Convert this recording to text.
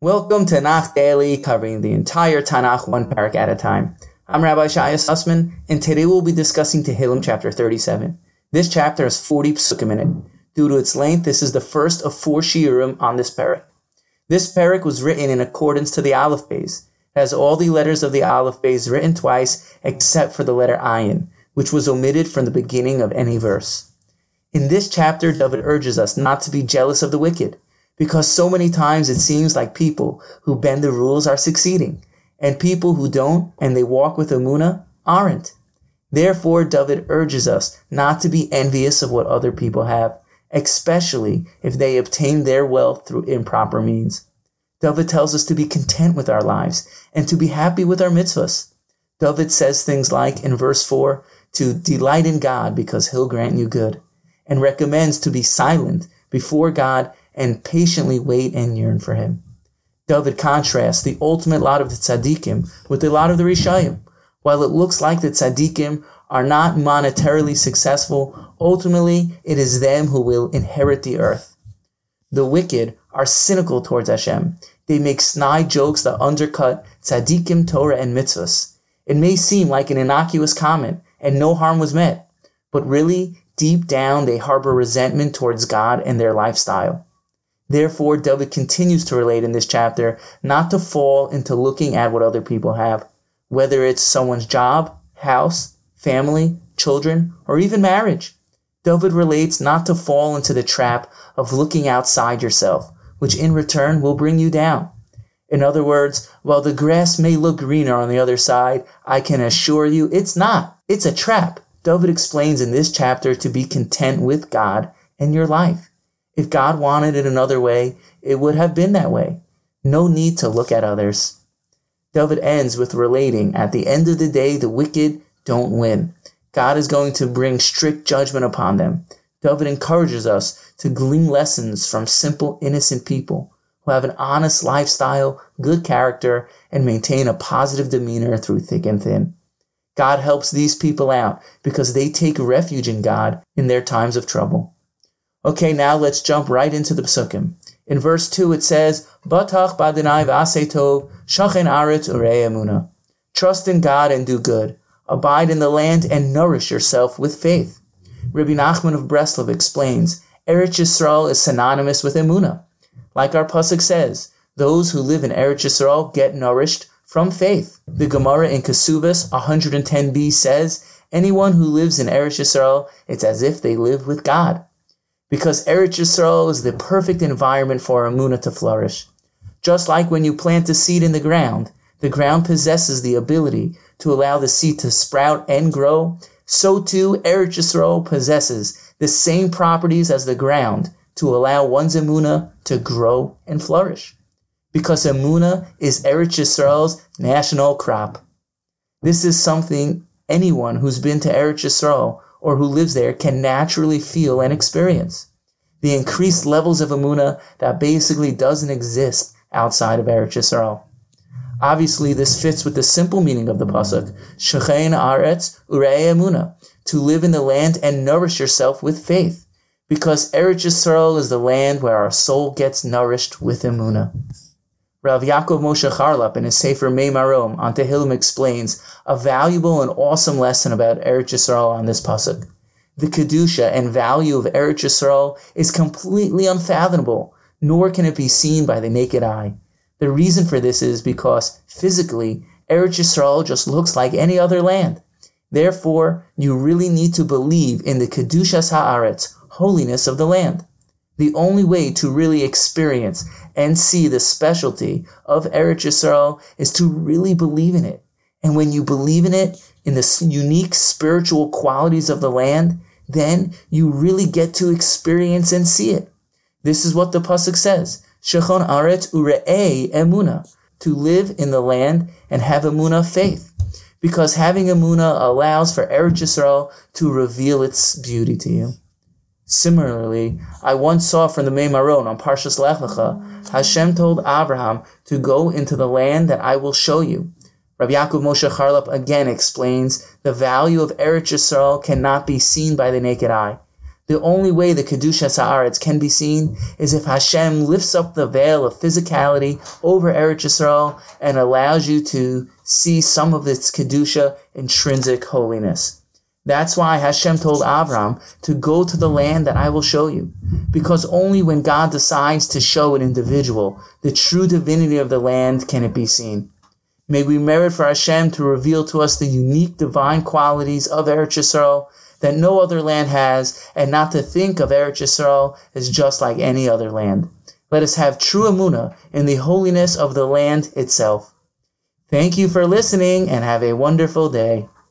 Welcome to Tanakh Daily, covering the entire Tanakh one parak at a time. I'm Rabbi Shaya Sussman, and today we'll be discussing Tehillim chapter 37. This chapter has 40 psukim in it. Due to its length, this is the first of four shiurim on this parak. This parak was written in accordance to the Aleph Beis. It has all the letters of the Aleph Beis written twice, except for the letter Ayin, which was omitted from the beginning of any verse. In this chapter, David urges us not to be jealous of the wicked, because so many times it seems like people who bend the rules are succeeding, and people who don't and they walk with Amuna aren't. Therefore, David urges us not to be envious of what other people have, especially if they obtain their wealth through improper means. David tells us to be content with our lives and to be happy with our mitzvahs. David says things like in verse 4 to delight in God because he'll grant you good, and recommends to be silent before God and patiently wait and yearn for him. David contrasts the ultimate lot of the tzaddikim with the lot of the rishayim. While it looks like the tzaddikim are not monetarily successful, ultimately it is them who will inherit the earth. The wicked are cynical towards Hashem. They make snide jokes that undercut tzaddikim, Torah, and mitzvahs. It may seem like an innocuous comment and no harm was met, but really, deep down, they harbor resentment towards God and their lifestyle. Therefore, David continues to relate in this chapter not to fall into looking at what other people have, whether it's someone's job, house, family, children, or even marriage. David relates not to fall into the trap of looking outside yourself, which in return will bring you down. In other words, while the grass may look greener on the other side, I can assure you it's not. It's a trap. David explains in this chapter to be content with God and your life. If God wanted it another way, it would have been that way. No need to look at others. David ends with relating, at the end of the day, the wicked don't win. God is going to bring strict judgment upon them. David encourages us to glean lessons from simple, innocent people who have an honest lifestyle, good character, and maintain a positive demeanor through thick and thin. God helps these people out because they take refuge in God in their times of trouble. Okay, now let's jump right into the psukim. In verse 2 it says, Batach badinai v'asetov, shachen aretz urei emuna. Trust in God and do good. Abide in the land and nourish yourself with faith. Rabbi Nachman of Breslov explains, Eretz Yisrael is synonymous with emuna. Like our pasuk says, those who live in Eretz Yisrael get nourished from faith. The Gemara in Kesuvos 110b says, anyone who lives in Eretz Yisrael, it's as if they live with God because Eretz Yisrael is the perfect environment for Amuna to flourish. Just like when you plant a seed in the ground, the ground possesses the ability to allow the seed to sprout and grow, so too Eretz Yisrael possesses the same properties as the ground to allow one's Amuna to grow and flourish. Because Amuna is Eretz Yisrael's national crop. This is something anyone who's been to Eretz Yisrael or who lives there can naturally feel and experience. The increased levels of Amuna that basically doesn't exist outside of Eretz Yisrael. Obviously, this fits with the simple meaning of the pasuk, Shechein Aretz Urei Amuna, to live in the land and nourish yourself with faith, because Eretz Yisrael is the land where our soul gets nourished with Amuna. Rav Yaakov Moshe Charlap in his Sefer Mei Marom on Tehillim explains a valuable and awesome lesson about Eretz Yisrael on this pasuk. The kedusha and value of Eretz Yisrael is completely unfathomable, nor can it be seen by the naked eye. The reason for this is because physically, Eretz Yisrael just looks like any other land. Therefore, you really need to believe in the kedushas haaretz, holiness of the land. The only way to really experience and see the specialty of Eretz Yisrael is to really believe in it. And when you believe in it, in the unique spiritual qualities of the land, then you really get to experience and see it. This is what the pasuk says: Shechon aret ure'ei emuna, to live in the land and have emuna faith, because having emuna allows for Eretz Yisrael to reveal its beauty to you. Similarly, I once saw from the Mei Marom on Parshas Lech Lecha, Hashem told Abraham to go into the land that I will show you. Rabbi Yaakov Moshe Charlap again explains the value of Eretz Yisrael cannot be seen by the naked eye. The only way the Kedusha Sa'aretz can be seen is if Hashem lifts up the veil of physicality over Eretz Yisrael and allows you to see some of its Kedusha intrinsic holiness. That's why Hashem told Avram to go to the land that I will show you. Because only when God decides to show an individual the true divinity of the land can it be seen. May we merit for Hashem to reveal to us the unique divine qualities of Eretz Yisrael that no other land has, and not to think of Eretz Yisrael as just like any other land. Let us have true emuna in the holiness of the land itself. Thank you for listening and have a wonderful day.